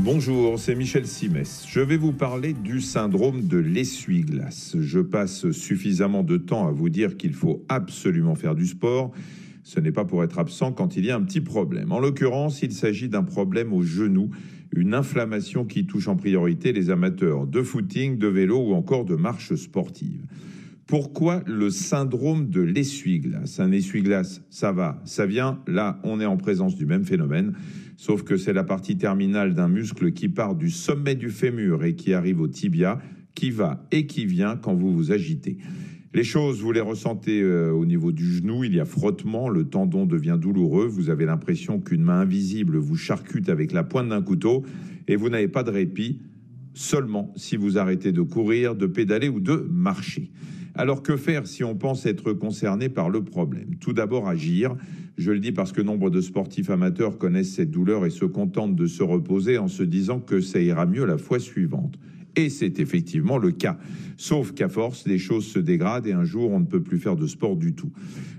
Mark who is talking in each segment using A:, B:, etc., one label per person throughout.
A: Bonjour, c'est Michel Simès. Je vais vous parler du syndrome de l'essuie-glace. Je passe suffisamment de temps à vous dire qu'il faut absolument faire du sport. Ce n'est pas pour être absent quand il y a un petit problème. En l'occurrence, il s'agit d'un problème au genou, une inflammation qui touche en priorité les amateurs de footing, de vélo ou encore de marche sportive. Pourquoi le syndrome de l'essuie-glace? Un essuie-glace, ça va, ça vient. Là, on est en présence du même phénomène, sauf que c'est la partie terminale d'un muscle qui part du sommet du fémur et qui arrive au tibia, qui va et qui vient quand vous vous agitez. Les choses, vous les ressentez euh, au niveau du genou, il y a frottement, le tendon devient douloureux, vous avez l'impression qu'une main invisible vous charcute avec la pointe d'un couteau et vous n'avez pas de répit seulement si vous arrêtez de courir, de pédaler ou de marcher. Alors que faire si on pense être concerné par le problème? Tout d'abord agir. Je le dis parce que nombre de sportifs amateurs connaissent cette douleur et se contentent de se reposer en se disant que ça ira mieux la fois suivante. Et c'est effectivement le cas. Sauf qu'à force, les choses se dégradent et un jour, on ne peut plus faire de sport du tout.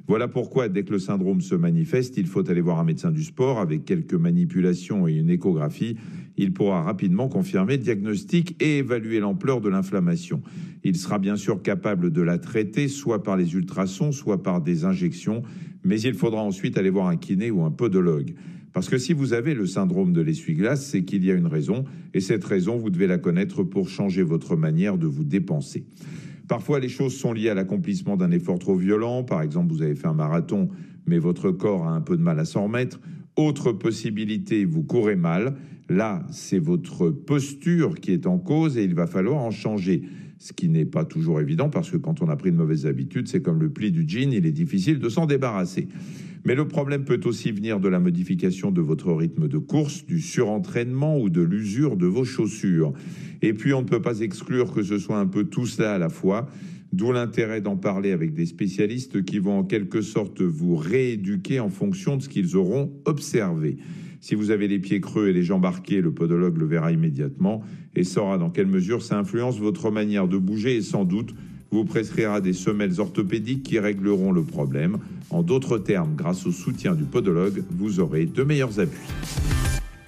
A: Voilà pourquoi, dès que le syndrome se manifeste, il faut aller voir un médecin du sport avec quelques manipulations et une échographie. Il pourra rapidement confirmer le diagnostic et évaluer l'ampleur de l'inflammation. Il sera bien sûr capable de la traiter, soit par les ultrasons, soit par des injections, mais il faudra ensuite aller voir un kiné ou un podologue. Parce que si vous avez le syndrome de l'essuie-glace, c'est qu'il y a une raison, et cette raison, vous devez la connaître pour changer votre manière de vous dépenser. Parfois, les choses sont liées à l'accomplissement d'un effort trop violent. Par exemple, vous avez fait un marathon, mais votre corps a un peu de mal à s'en remettre. Autre possibilité, vous courez mal. Là, c'est votre posture qui est en cause et il va falloir en changer. Ce qui n'est pas toujours évident parce que quand on a pris de mauvaises habitudes, c'est comme le pli du jean, il est difficile de s'en débarrasser. Mais le problème peut aussi venir de la modification de votre rythme de course, du surentraînement ou de l'usure de vos chaussures. Et puis on ne peut pas exclure que ce soit un peu tout cela à la fois, d'où l'intérêt d'en parler avec des spécialistes qui vont en quelque sorte vous rééduquer en fonction de ce qu'ils auront observé. Si vous avez les pieds creux et les jambes arquées, le podologue le verra immédiatement et saura dans quelle mesure ça influence votre manière de bouger et sans doute vous prescrira des semelles orthopédiques qui régleront le problème. En d'autres termes, grâce au soutien du podologue, vous aurez de meilleurs appuis.